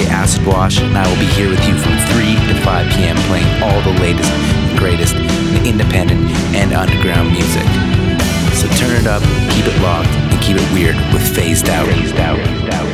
Acid Wash, and I will be here with you from 3 to 5 p.m. playing all the latest and greatest in independent and underground music. So turn it up, keep it locked, and keep it weird with Phased Out. Phased out. Phased out.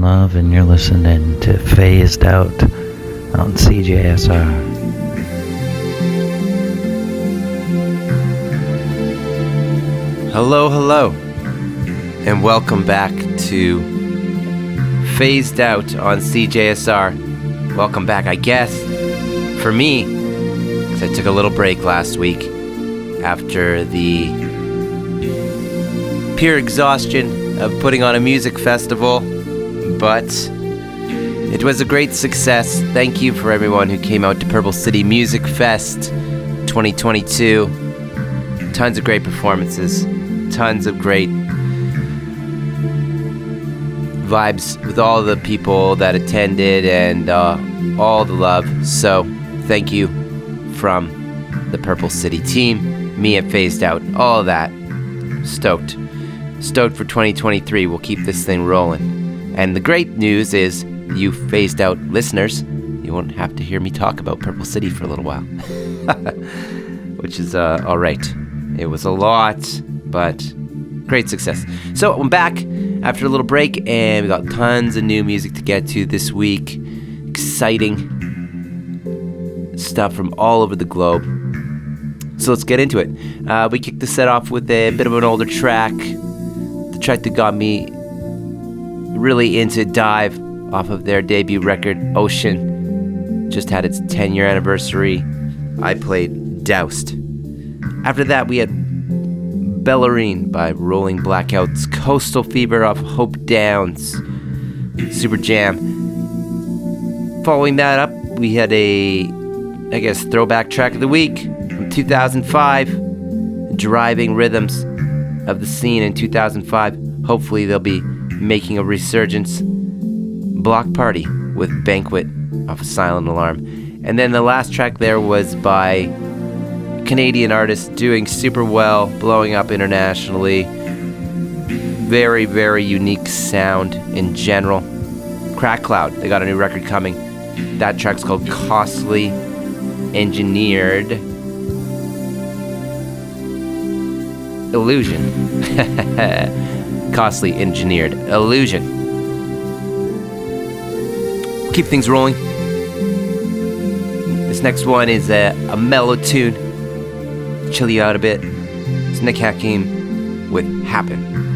Love, and you're listening to Phased Out on CJSR. Hello, hello, and welcome back to Phased Out on CJSR. Welcome back, I guess, for me, because I took a little break last week after the pure exhaustion of putting on a music festival, but it was a great success. Thank you for everyone who came out to Purple City Music Fest 2022. Tons of great performances, tons of great vibes with all the people that attended and uh, all the love. So, thank you from the Purple City team, me at Phased Out, all that. Stoked. Stoked for 2023. We'll keep this thing rolling. And the great news is, you phased out listeners, you won't have to hear me talk about Purple City for a little while. Which is uh, all right. It was a lot, but great success. So I'm back after a little break, and we got tons of new music to get to this week. Exciting stuff from all over the globe. So let's get into it. Uh, we kicked the set off with a bit of an older track, the track that got me really into DIIV off of their debut record, Oshin. Just had its 10 year anniversary. I played Doused. After that, we had Bellarine by Rolling Blackouts, Coastal Fever off Hope Downs, Super Jam. Following that up, we had a, I guess, throwback track of the week from 2005, Driving Rhythms of the Scene in 2005. Hopefully, they'll be making a resurgence. Bloc Party with Banquet off of Silent Alarm. And then the last track there was by Canadian artist doing super well, blowing up internationally. Very, very unique sound in general. Crack Cloud, they got a new record coming. That track's called Costly Engineered Illusion. Costly Engineered Illusion. Keep things rolling. This next one is a, a mellow tune chill you out a bit. It's Nick Hakim with Happen.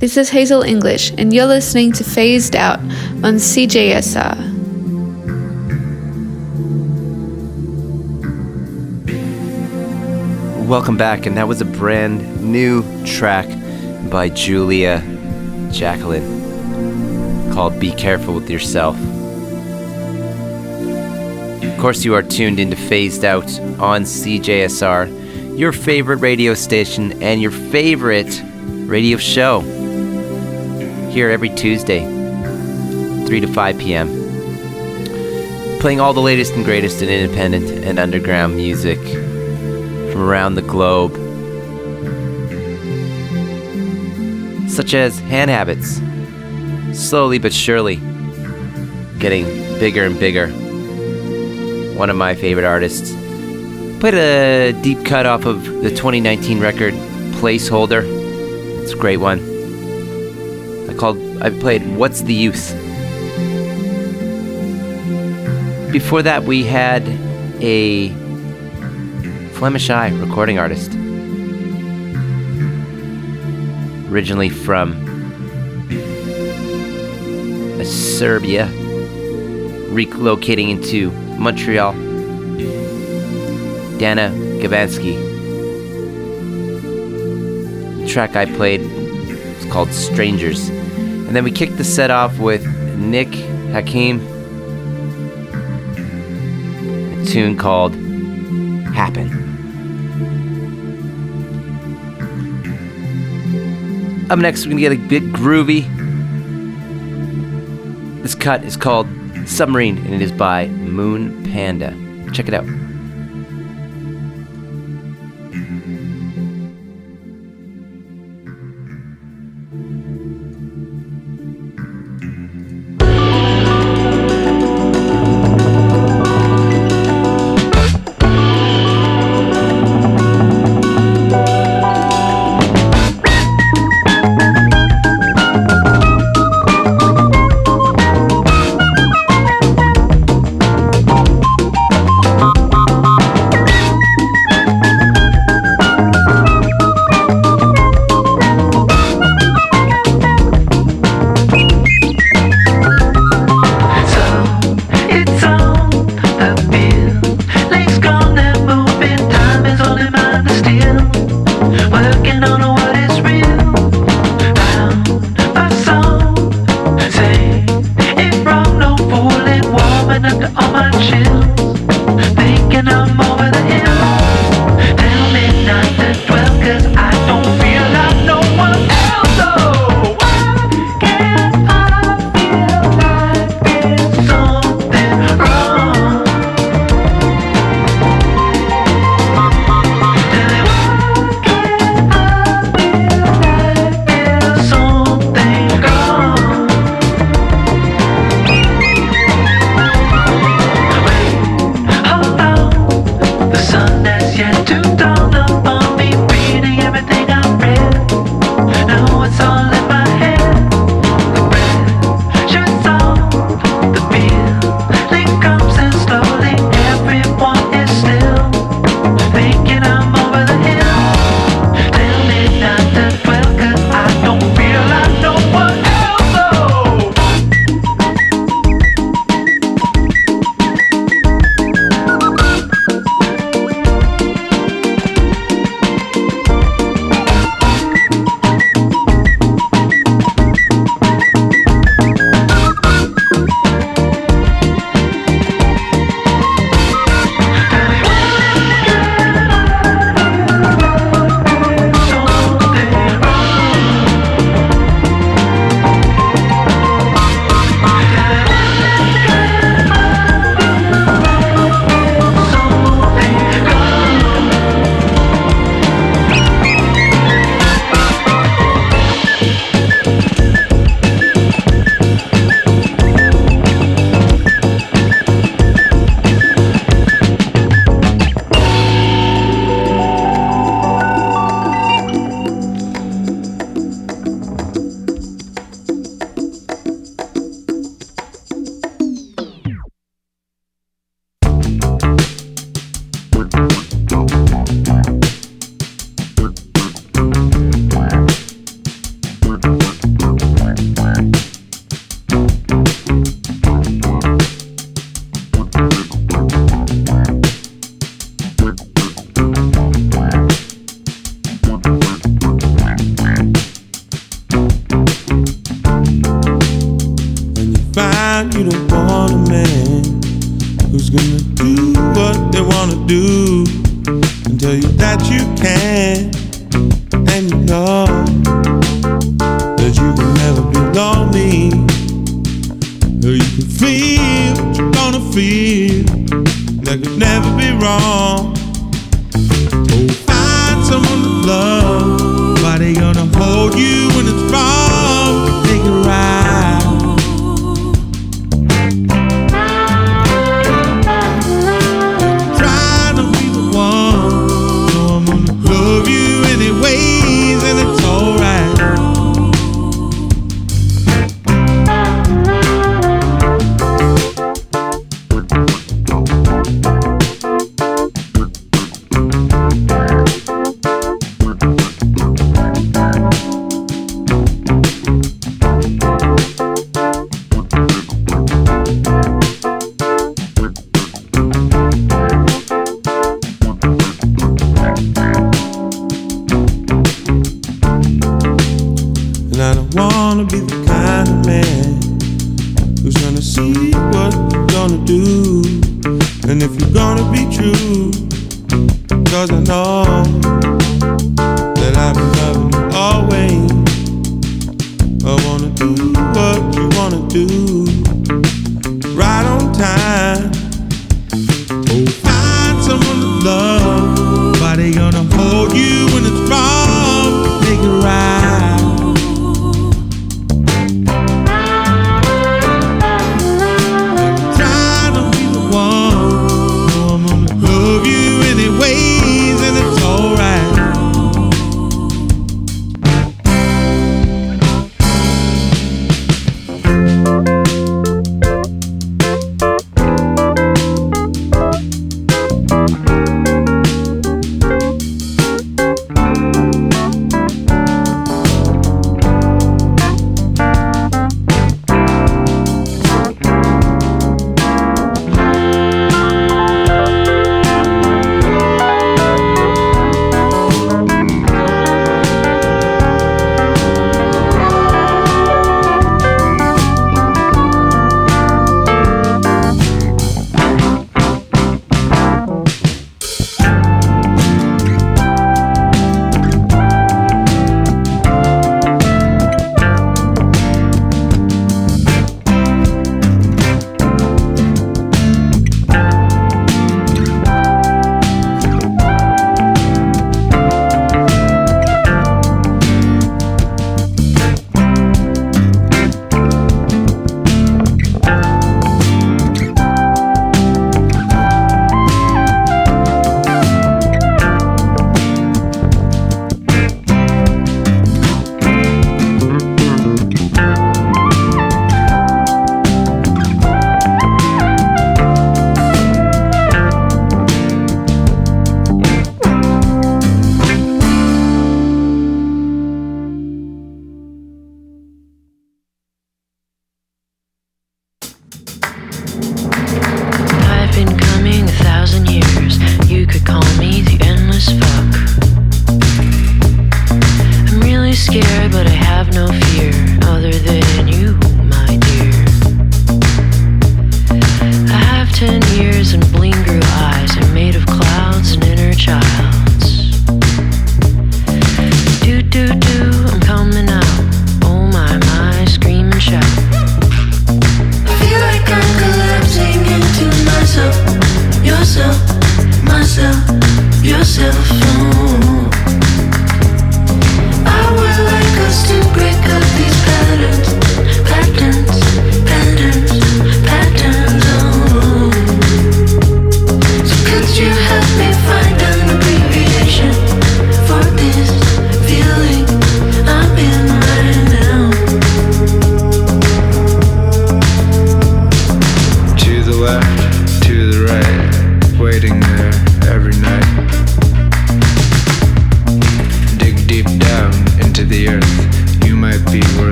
This is Hazel English, and you're listening to Phased Out on CJSR. Welcome back, and that was a brand new track by Julia Jacklin called Be Careful with Yourself. Of course, you are tuned into Phased Out on CJSR, your favorite radio station and your favorite radio show here every Tuesday, 3 to 5 p.m. Playing all the latest and greatest in independent and underground music from around the globe, such as Hand Habits, slowly but surely getting bigger and bigger. One of my favorite artists. Played a deep cut off of the 2019 record Placeholder it's a great one. Called I played What's the Use? Before that we had a Flemish Eye recording artist. Originally from Serbia, relocating into Montreal. Dana Gavanski track I played was called Strangers. And then we kicked the set off with Nick Hakim, a tune called Happen. Up next, we're gonna get a bit groovy. This cut is called Submarine and it is by Moon Panda. Check it out.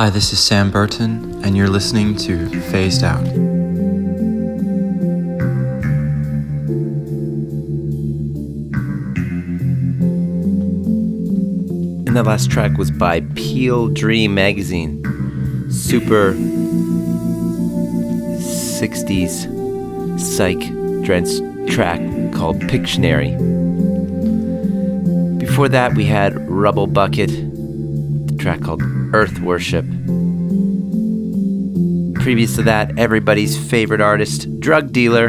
Hi, this is Sam Burton, and you're listening to Phased Out. And the last track was by Peel Dream Magazine. Super 60s psych drenched track called Pictionary. Before that, we had Rubblebucket, a track called Earth Worship. Previous to that, everybody's favorite artist, Drugdealer.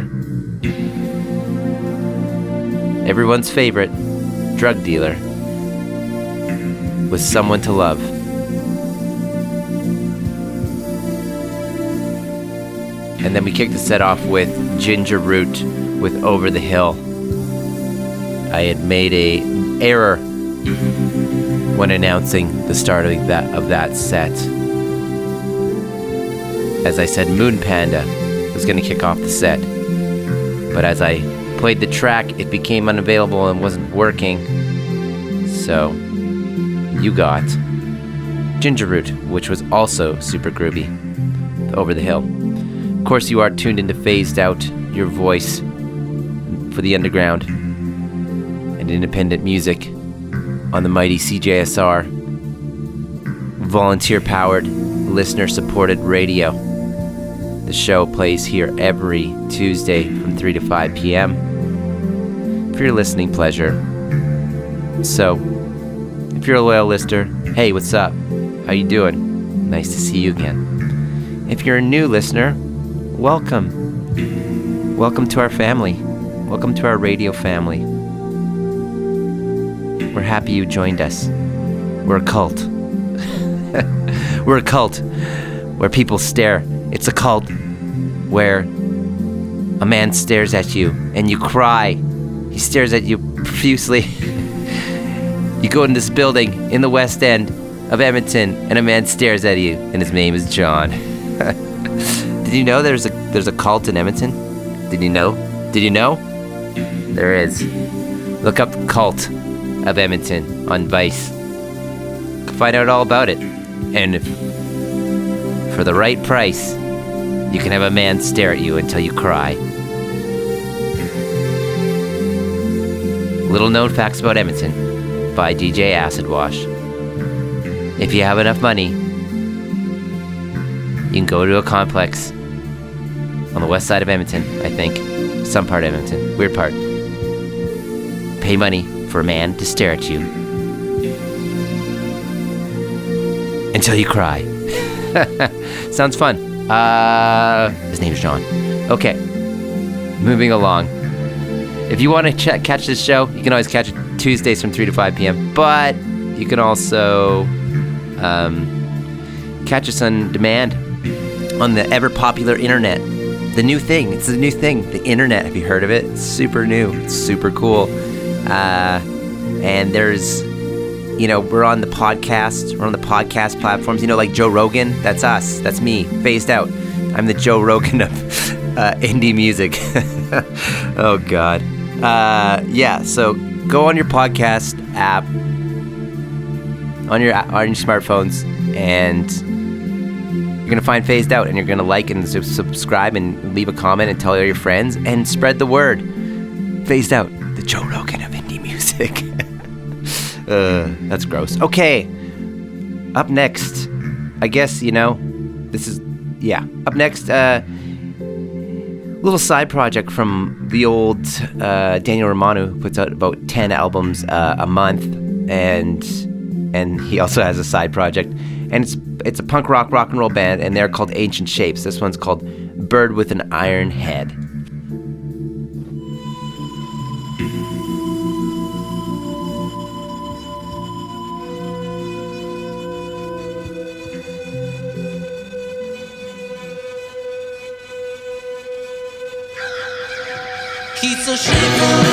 Everyone's favorite, Drugdealer with someone to love. And then we kicked the set off with Ginger Root with Over the Hill. I had made a error when announcing the start of that of that set. As I said, Moon Panda was going to kick off the set, but as I played the track, it became unavailable and wasn't working. So you got Ginger Root, which was also super groovy. Over the Hill. Of course, you are tuned into Phased Out, your voice for the underground and independent music on the mighty CJSR. Volunteer powered, listener supported radio. The show plays here every Tuesday from 3 to 5 p.m. for your listening pleasure. So, if you're a loyal listener, hey, what's up? How you doing? Nice to see you again. If you're a new listener, welcome. Welcome to our family. Welcome to our radio family. We're happy you joined us. We're a cult. We're a cult where people stare. It's a cult where a man stares at you and you cry. He stares at you profusely. You go in this building in the West End of Edmonton, and a man stares at you, and his name is John. Did you know there's a there's a cult in Edmonton? Did you know? Did you know? There is. Look up Cult of Edmonton on Vice. Find out all about it. And for the right price, you can have a man stare at you until you cry. Little known facts about Edmonton by DJ Acid Wash. If you have enough money, you can go to a complex on the west side of Edmonton, I think. Some part of Edmonton. Weird part. Pay money for a man to stare at you until you cry. Sounds fun. Uh, his name's John. Okay, moving along. If you want to ch- catch this show, you can always catch it Tuesdays from 3 to 5 p.m. But you can also um, catch us on demand on the ever popular internet. The new thing. It's the new thing. The internet. Have you heard of it? It's super new. It's super cool. Uh, and there's, you know, we're on the podcast. We're on the podcast platforms. You know, like Joe Rogan. That's us. That's me. Phased out. I'm the Joe Rogan of uh, indie music. oh God. Uh, yeah. So go on your podcast app on your on your smartphones and you're gonna find phased out and you're gonna like and subscribe and leave a comment and tell all your friends and spread the word phased out the joe rogan of indie music uh, that's gross. Okay. Up next. I guess you know this is yeah. Up next uh little side project from the old uh, daniel romano who puts out about 10 albums uh, a month. And and he also has a side project. And it's it's a punk rock rock and roll band and they're called ancient shapes. This one's called bird with an iron head so shameful to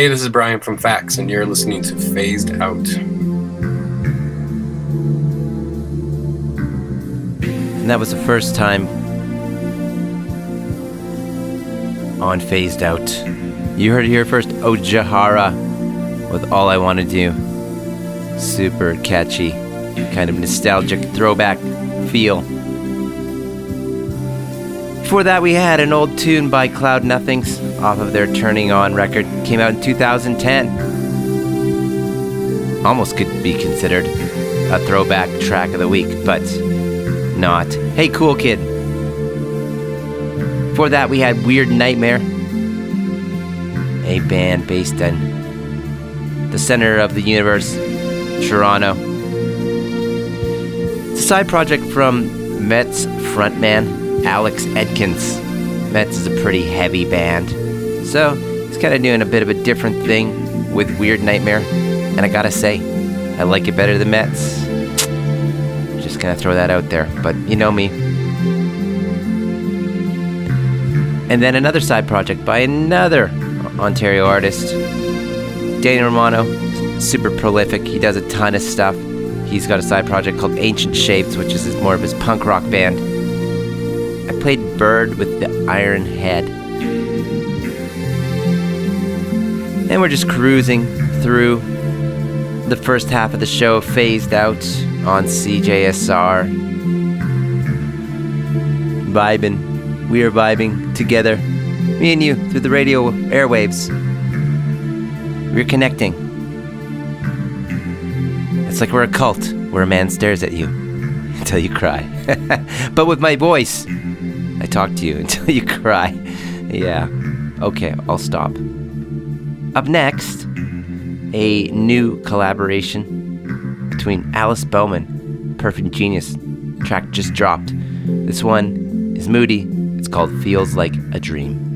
Hey, this is Brian from Fax, and you're listening to Phased Out. And that was the first time on Phased Out. You heard it here first, Ojahara with All I Want to Do. Super catchy, kind of nostalgic throwback feel. Before that, we had an old tune by Cloud Nothings off of their Turning On record. Came out in 2010. Almost could be considered a throwback track of the week, but not. Hey, cool kid. Before that, we had Weird Nightmare, a band based in the center of the universe, Toronto. It's a side project from METZ frontman, Alex Edkins. METZ is a pretty heavy band, so kind of doing a bit of a different thing with Weird Nightmare, and I gotta say, I like it better than METZ. Just gonna throw that out there, but you know me. And then another side project by another Ontario artist, Danny Romano, super prolific. He does a ton of stuff. He's got a side project called Ancient Shapes, which is more of his punk rock band. I played Bird with the Iron Head. And we're just cruising through the first half of the show, phased out on CJSR. Vibing. We are vibing together, me and you, through the radio airwaves. We're connecting. It's like we're a cult where a man stares at you until you cry. but with my voice, I talk to you until you cry. Yeah. Okay, I'll stop. Up next, a new collaboration between Alice Boman, Perfume Genius. Track just dropped. This one is moody. It's called Feels Like a Dream.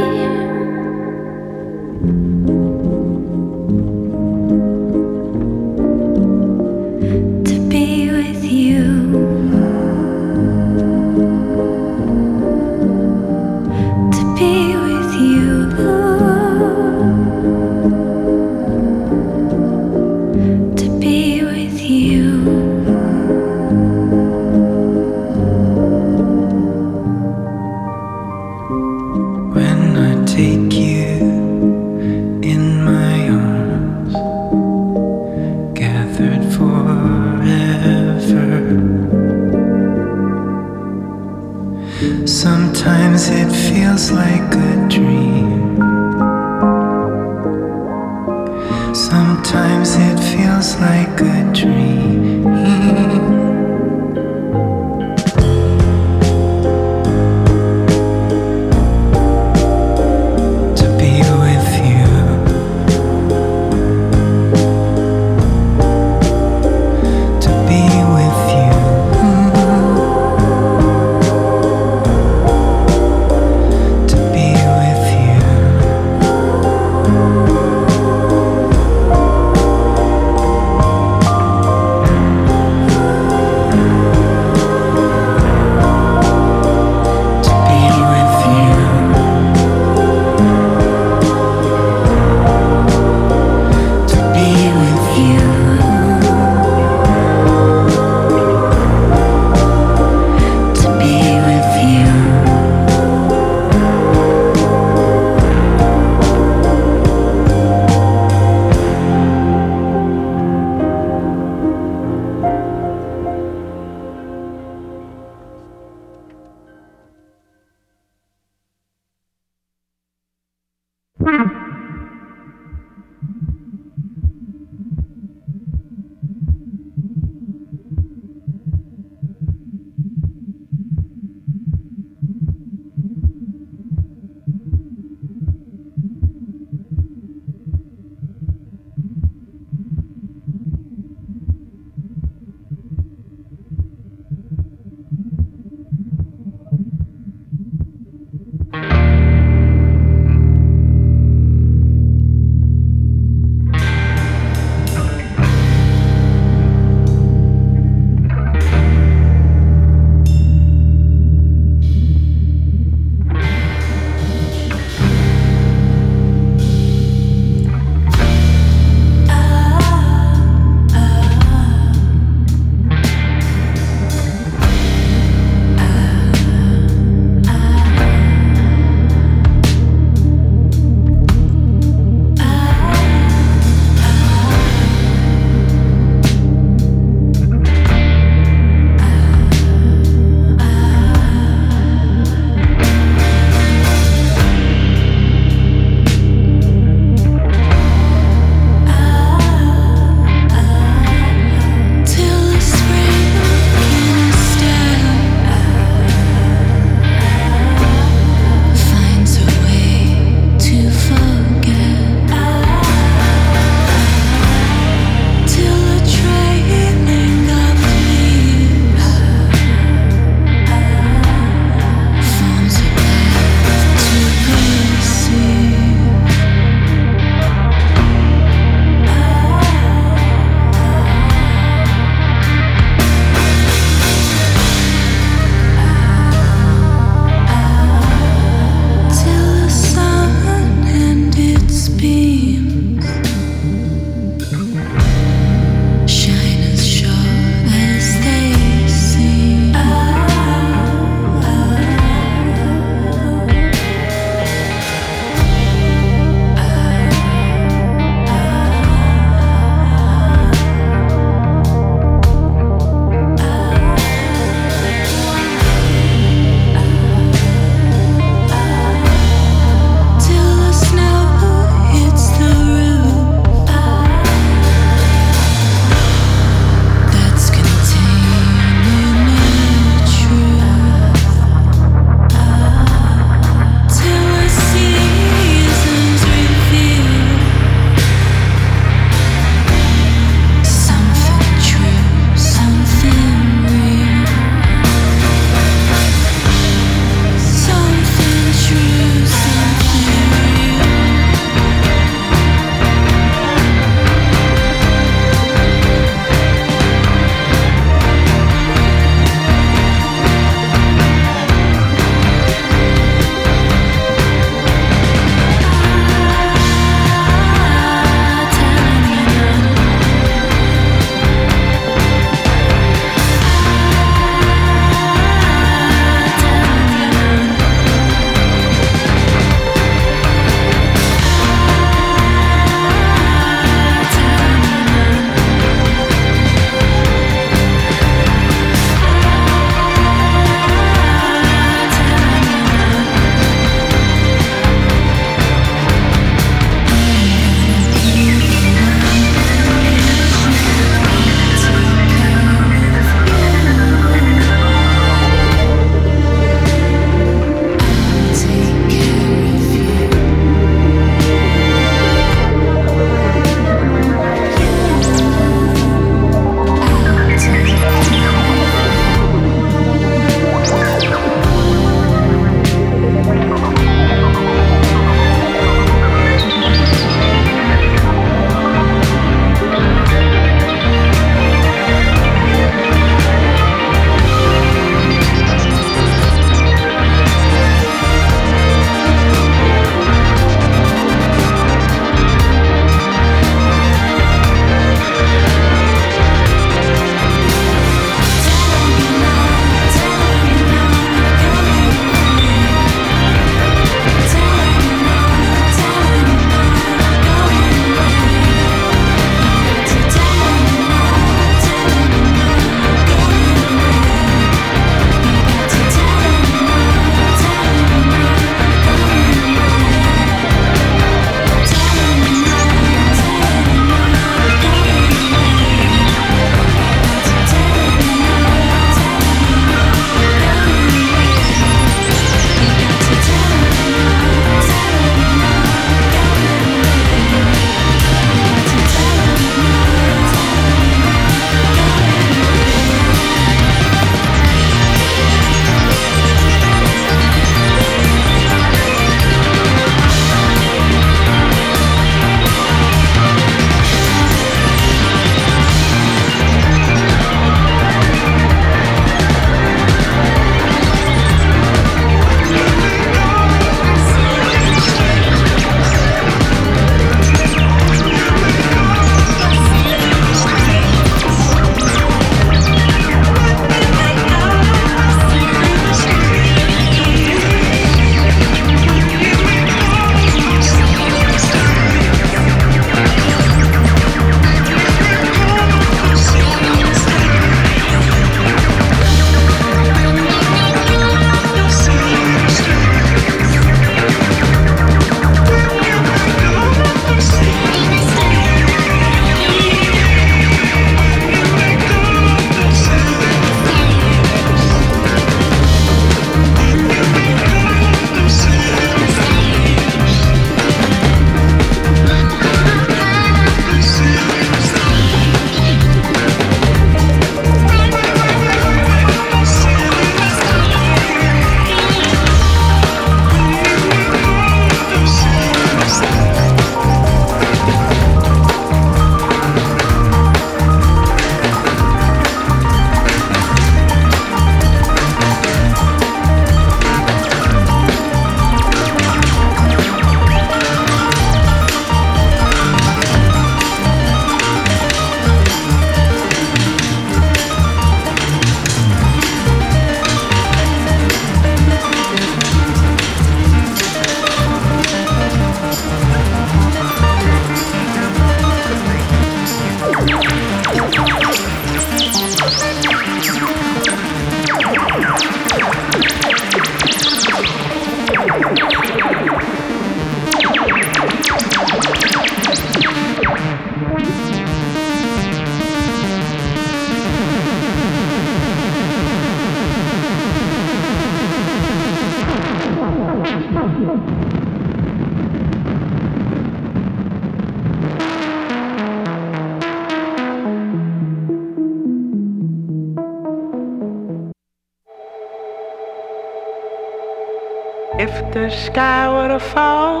sky were to fall,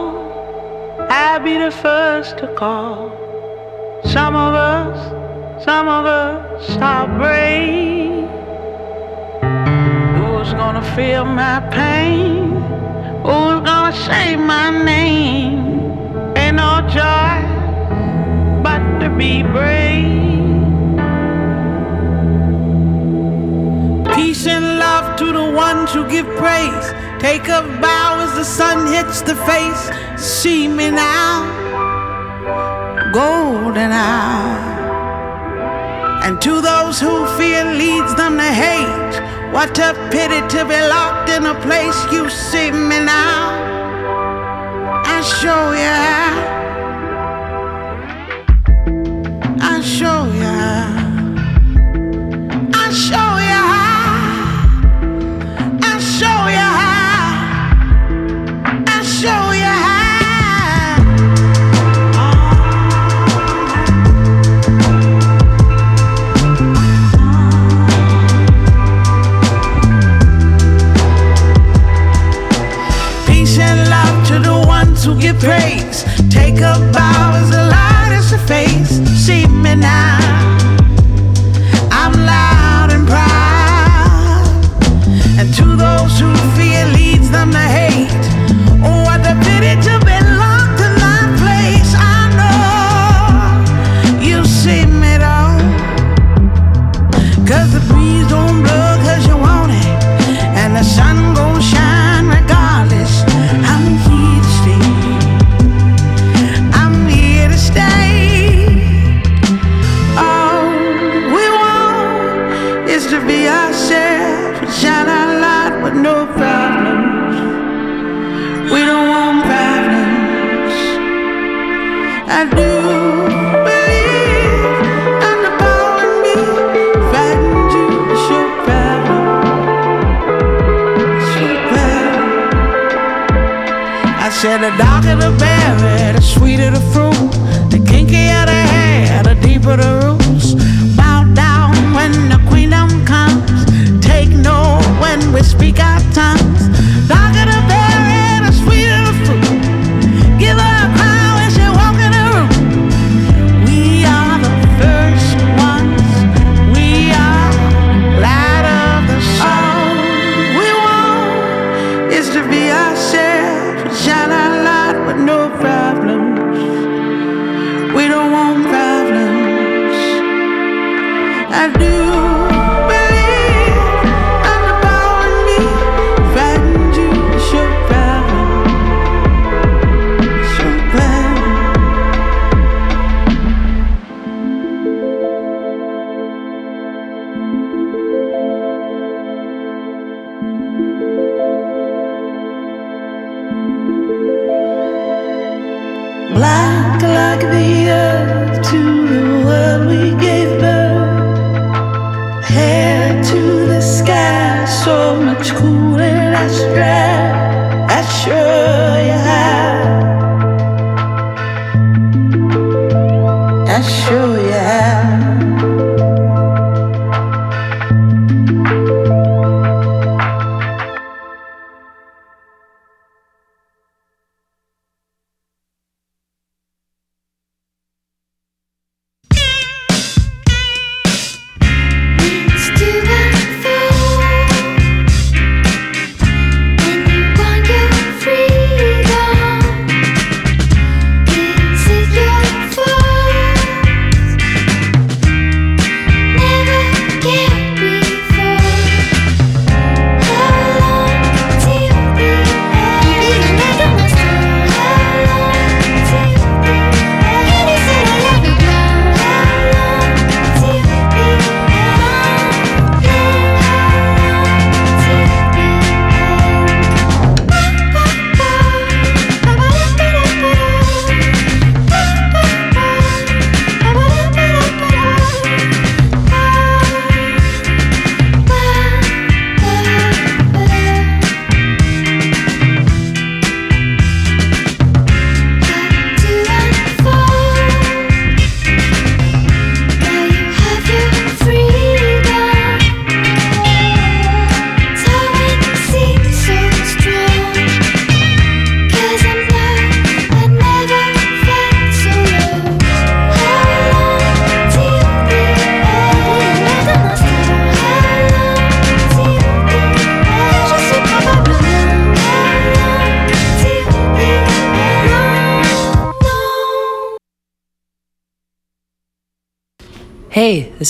I'd be the first to call. Some of us, some of us are brave. Who's gonna feel my pain? Who's gonna say my name? Ain't no joy but to be brave. Peace and love to the ones who give praise Take a bow as the sun hits the face. See me now, golden hour. And to those who fear leads them to hate. What a pity to be locked in a place. You see me now, I show you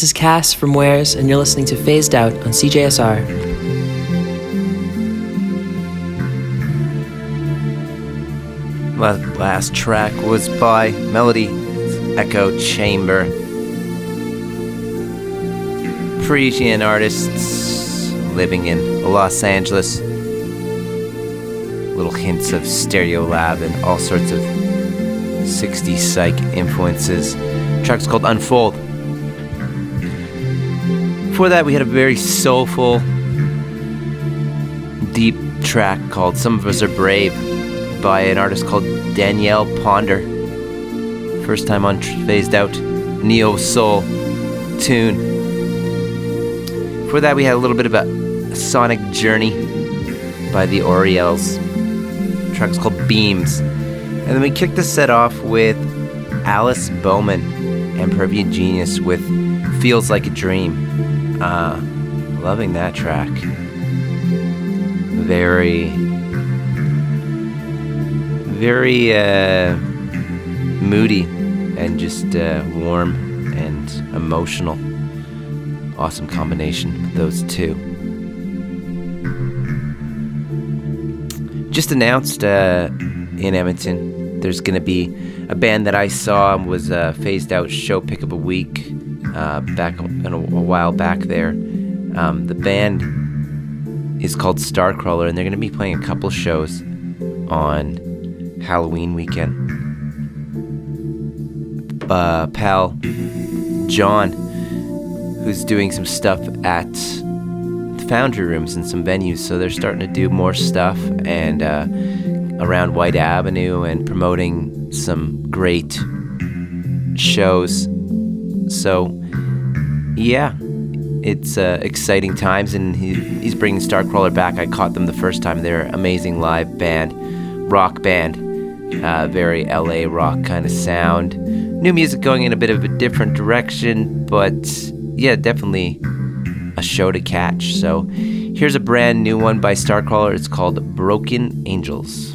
this is Cass from Wares, and you're listening to Phased Out on CJSR. La- Last track was by Melody Echo Chamber. Parisian artists living in Los Angeles. Little hints of Stereolab and all sorts of 60s psych influences. track's called Unfold. Before that, we had a very soulful, deep track called Some of Us Are Brave by an artist called Danielle Ponder. First time on Phased Out Neo Soul tune. Before that, we had a little bit of a sonic journey by the Orielles. The track's called Beams. And then we kicked the set off with Alice Boman and Perfume Genius with Feels Like a Dream. Uh, loving that track. Very, very uh, moody and just uh, warm and emotional. Awesome combination of those two. Just announced uh, in Edmonton, there's going to be a band that I saw was uh, phased out show pick up a week uh, back a, a while back there. Um, the band is called Starcrawler, and they're going to be playing a couple shows on Halloween weekend. Uh, pal John, who's doing some stuff at Foundry Rooms and some venues, so they're starting to do more stuff and uh, around Whyte Avenue and promoting some great shows. So, yeah, it's uh, exciting times, and he, he's bringing Starcrawler back. I caught them the first time. They're amazing live band, rock band, uh, very LA rock kind of sound. New music going in a bit of a different direction, but yeah, definitely a show to catch. So here's a brand new one by Starcrawler. It's called Broken Angels.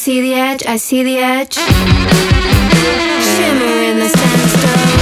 see the edge, I see the edge. Shimmer in the sandstone.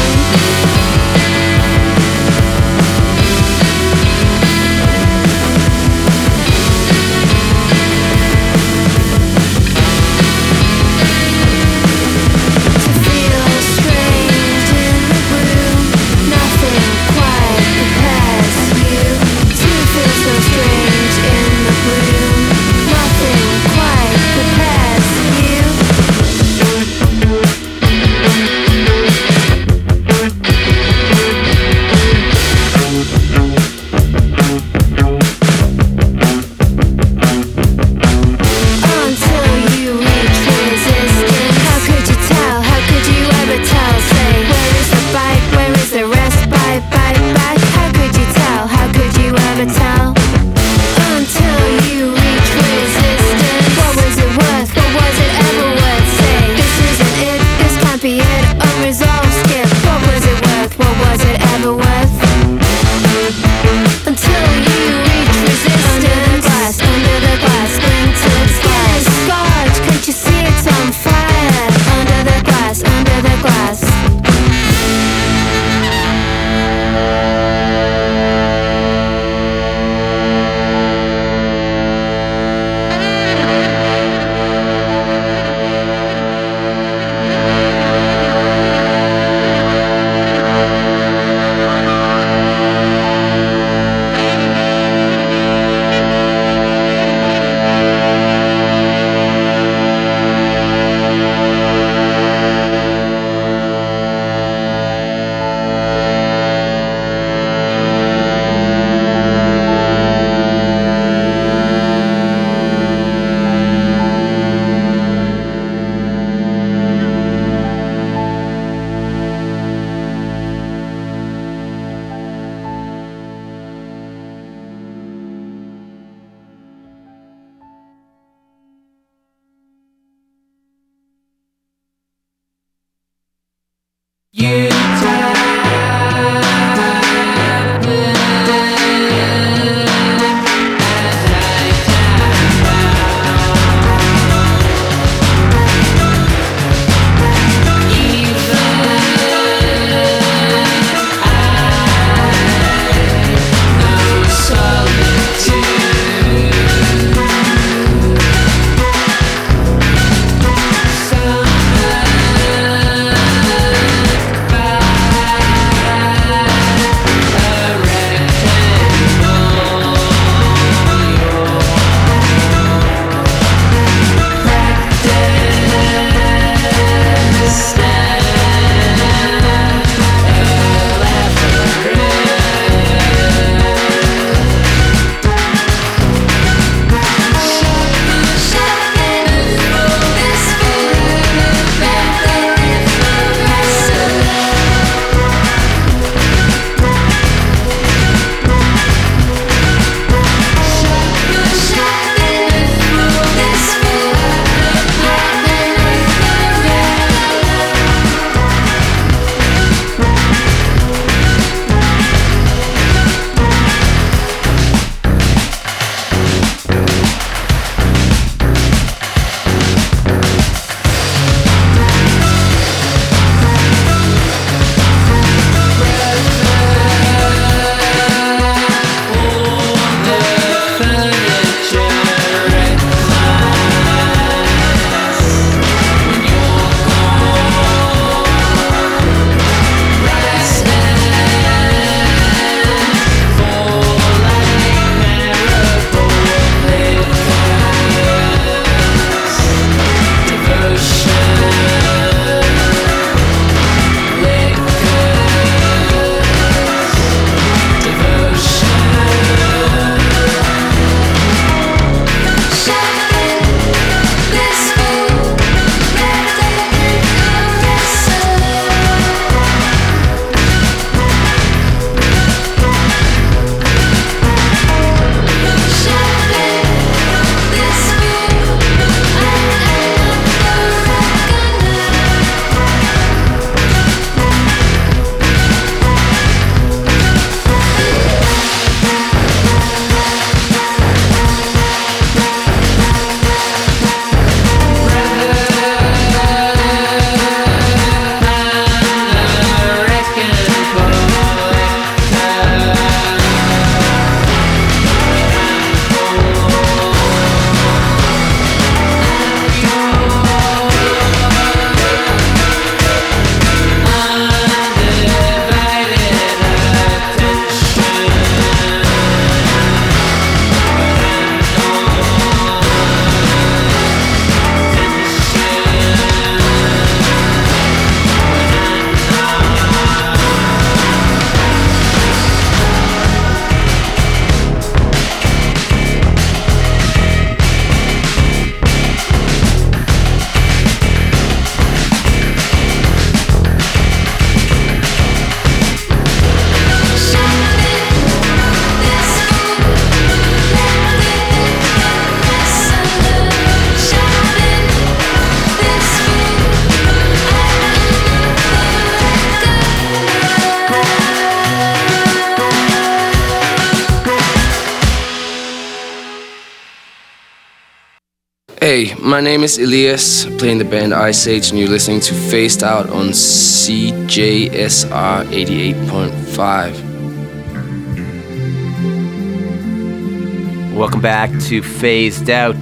My name is Elias, playing the band Iceage, and you're listening to Phased Out on CJSR 88.5. Welcome back to Phased Out.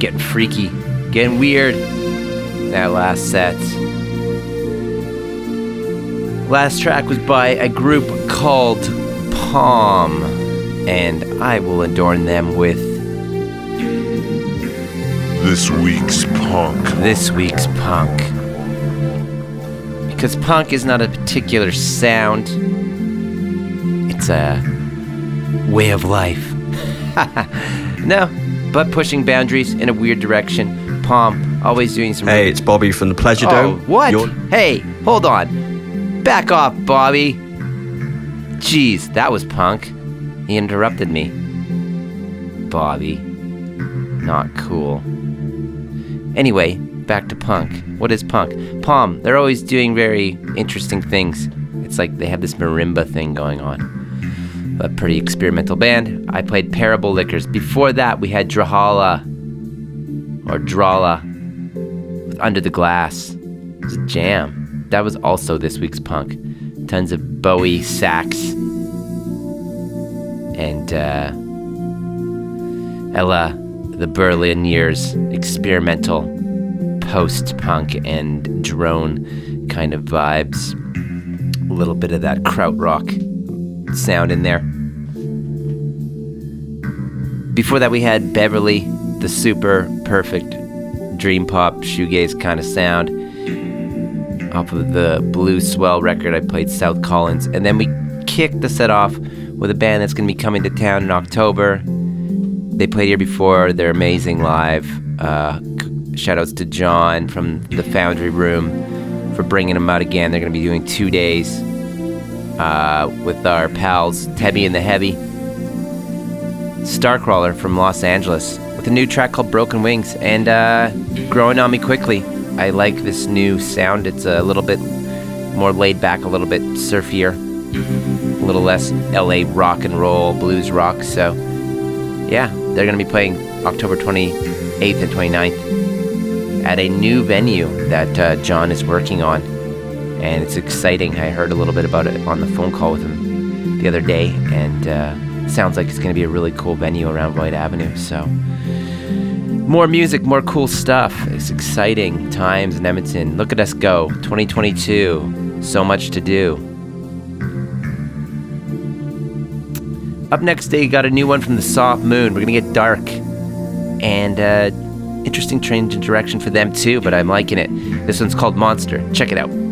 Getting freaky, getting weird. That last set. Last track was by a group called Palm, and I will adorn them with This week's punk. this week's punk. Because punk is not a particular sound, it's a way of life. no, but pushing boundaries in a weird direction. Palm, always doing some. Hey, it's Bobby from the Pleasure Oh, Dome. what? You're- Hey, hold on. Back off, Bobby. Jeez, that was punk. He interrupted me. Bobby. Not cool. Anyway, back to punk. What is punk? Palm, they're always doing very interesting things. It's like they have this marimba thing going on. A pretty experimental band. I played Parable Liquors. Before that, we had Drahala. Or Drala. Under the Glass. It was a jam. That was also this week's punk. Tons of Bowie sax. And uh, Ella, the Berlin years, experimental post punk and drone kind of vibes. A little bit of that krautrock sound in there. Before that, we had Beverly, the super perfect dream pop shoegaze kind of sound. Off of the Blue Swell record, I played South Collins. And then we kicked the set off with a band that's going to be coming to town in October. They played here before, they're amazing live. Uh, shoutouts to John from the Foundry Room for bringing them out again. They're going to be doing two days uh, with our pals Tebby and the Heavy. Starcrawler from Los Angeles with a new track called Broken Wings and uh, growing on me quickly. I like this new sound. It's a little bit more laid back, a little bit surfier, a little less LA rock and roll, blues rock. So, yeah, they're going to be playing October 28th and 29th at a new venue that uh, John is working on. And it's exciting. I heard a little bit about it on the phone call with him the other day, and uh, sounds like it's going to be a really cool venue around Whyte Avenue. So, more music, more cool stuff. It's exciting times in Edmonton. Look at us go. 2022. So much to do. Up next, they got a new one from the Soft Moon. We're gonna get dark, and uh, interesting change in direction for them too. But I'm liking it. This one's called Monster. Check it out.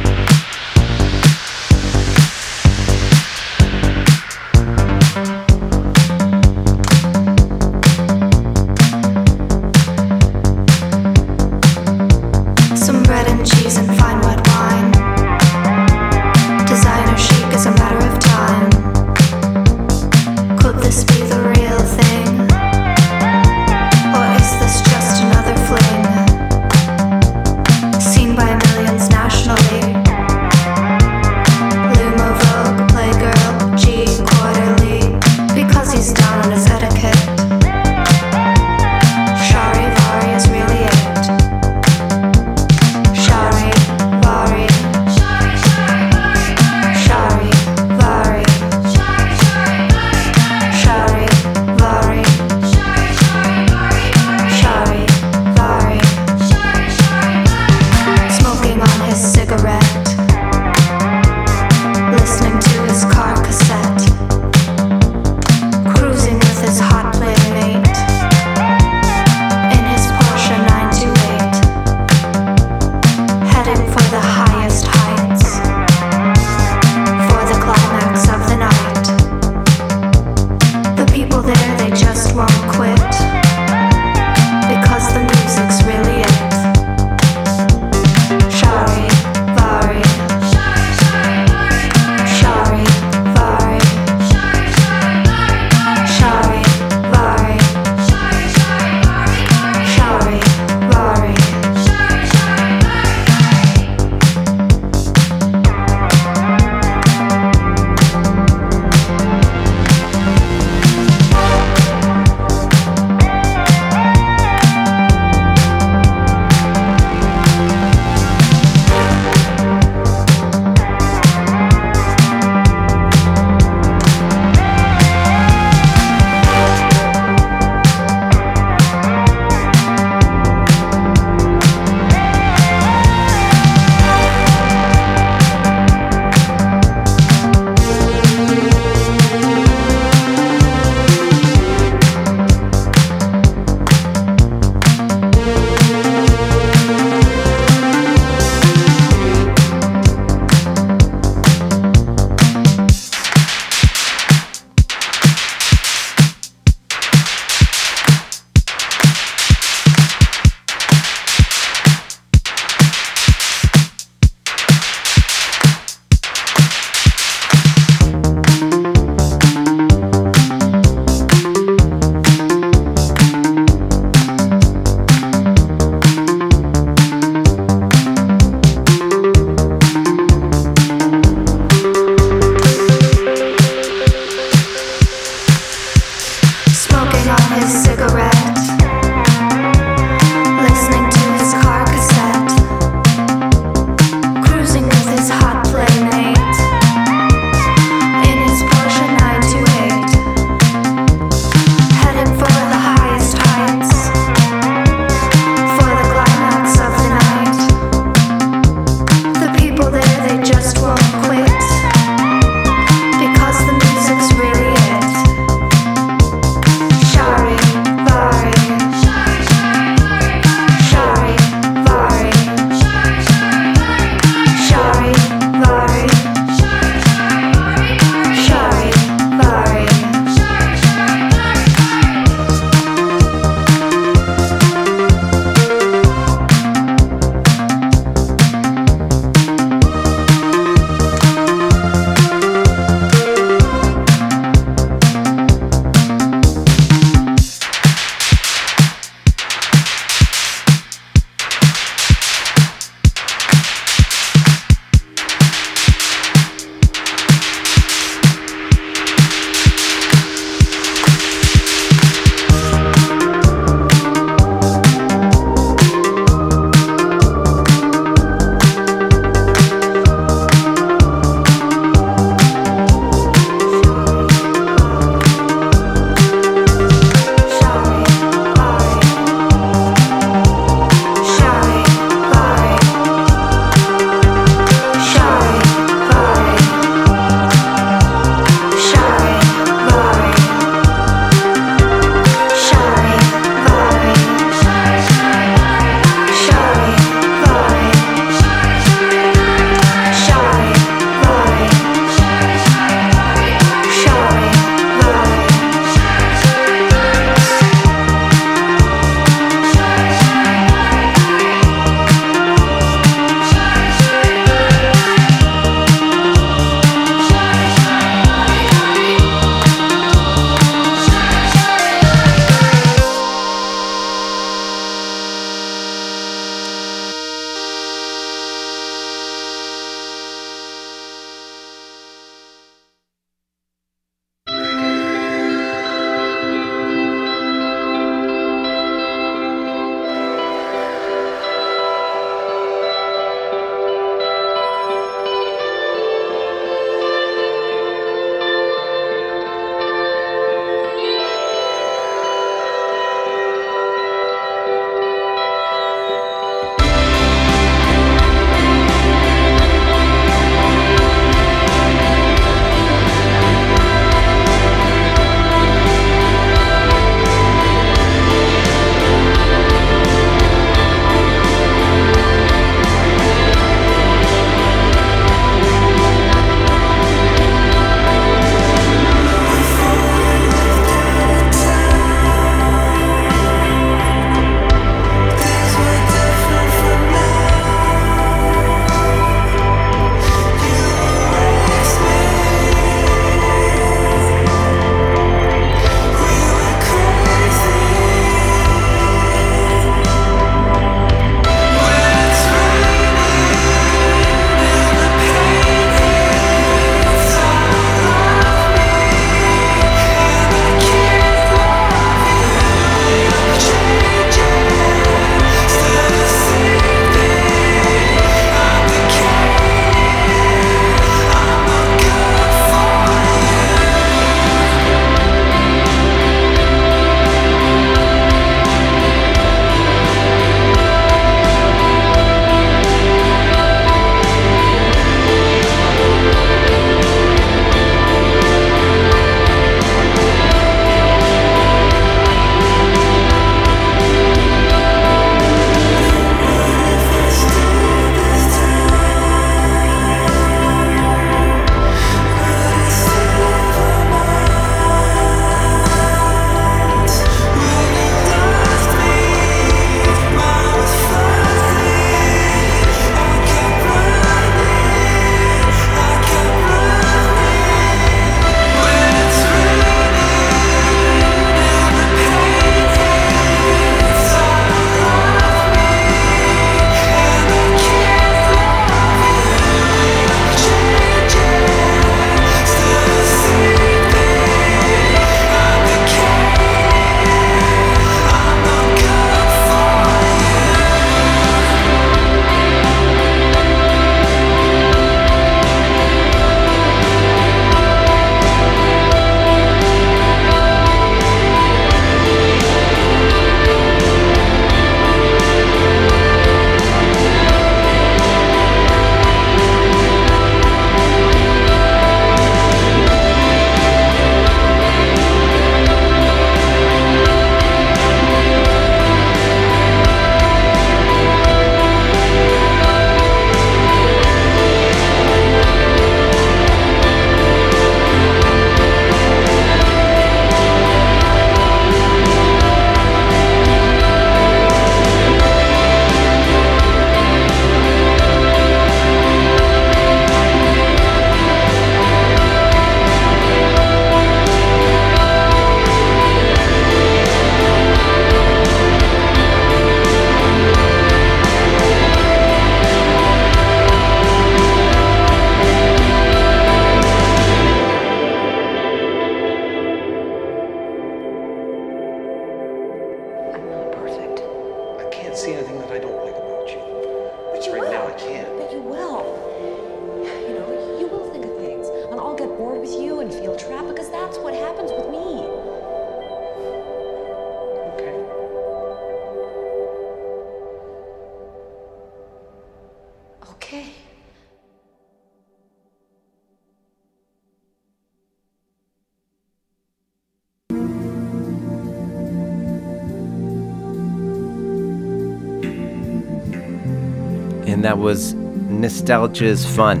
That was Nostalgia's Fun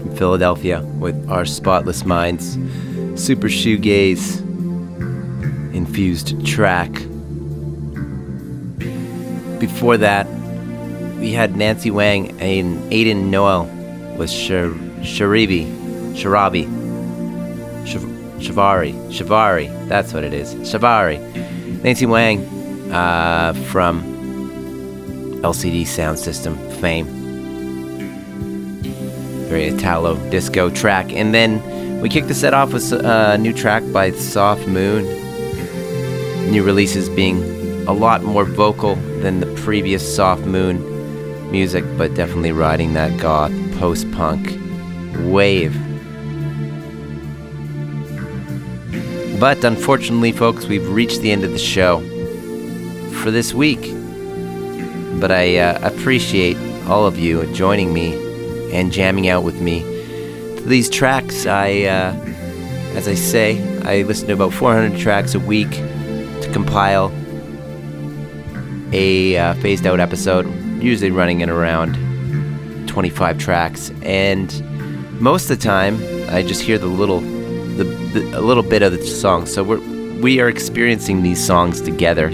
from Philadelphia with our Spotless Minds, super shoegaze infused track. Before that, we had Nancy Whang and Aiden Noel with Sharabi, Shav- Shavari, Shavari, that's what it is, Shavari. Nancy Whang uh, from LCD Soundsystem fame. Very Italo disco track. And then we kicked the set off with a new track by Soft Moon. New releases being a lot more vocal than the previous Soft Moon music, but definitely riding that goth post punk wave. But unfortunately, folks, we've reached the end of the show for this week. But I uh, appreciate all of you joining me and jamming out with me. These tracks, I, uh, as I say, I listen to about 400 tracks a week to compile a uh, phased out episode, usually running in around 25 tracks. And most of the time, I just hear the little, the, the a little bit of the song. So we're we are experiencing these songs together.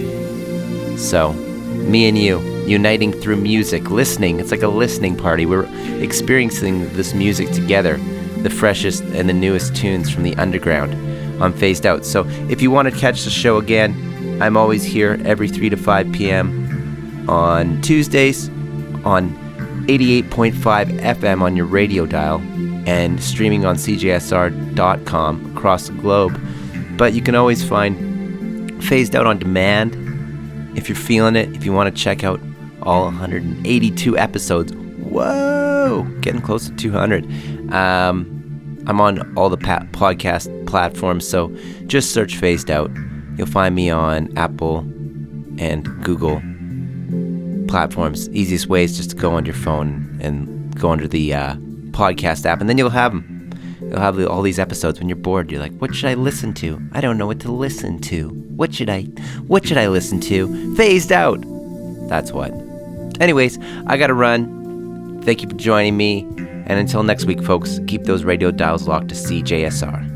So, me and you, uniting through music, listening. It's like a listening party. We're experiencing this music together, the freshest and the newest tunes from the underground on Phased Out. So, if you want to catch the show again, I'm always here every 3 to 5 p.m. on Tuesdays on 88.5 FM on your radio dial and streaming on CJSR.com across the globe. But you can always find Phased Out on demand if you're feeling it, if you want to check out all 182 episodes, whoa, getting close to 200. Um, I'm on all the pa- podcast platforms, so just search Phased Out. You'll find me on Apple and Google platforms. Easiest way is just to go on your phone and go under the uh, podcast app, and then you'll have them. You'll have all these episodes when you're bored. You're like, what should I listen to? I don't know what to listen to. What should I what should I listen to? Phased out. That's what. Anyways, I gotta run. Thank you for joining me. And until next week, folks, keep those radio dials locked to CJSR.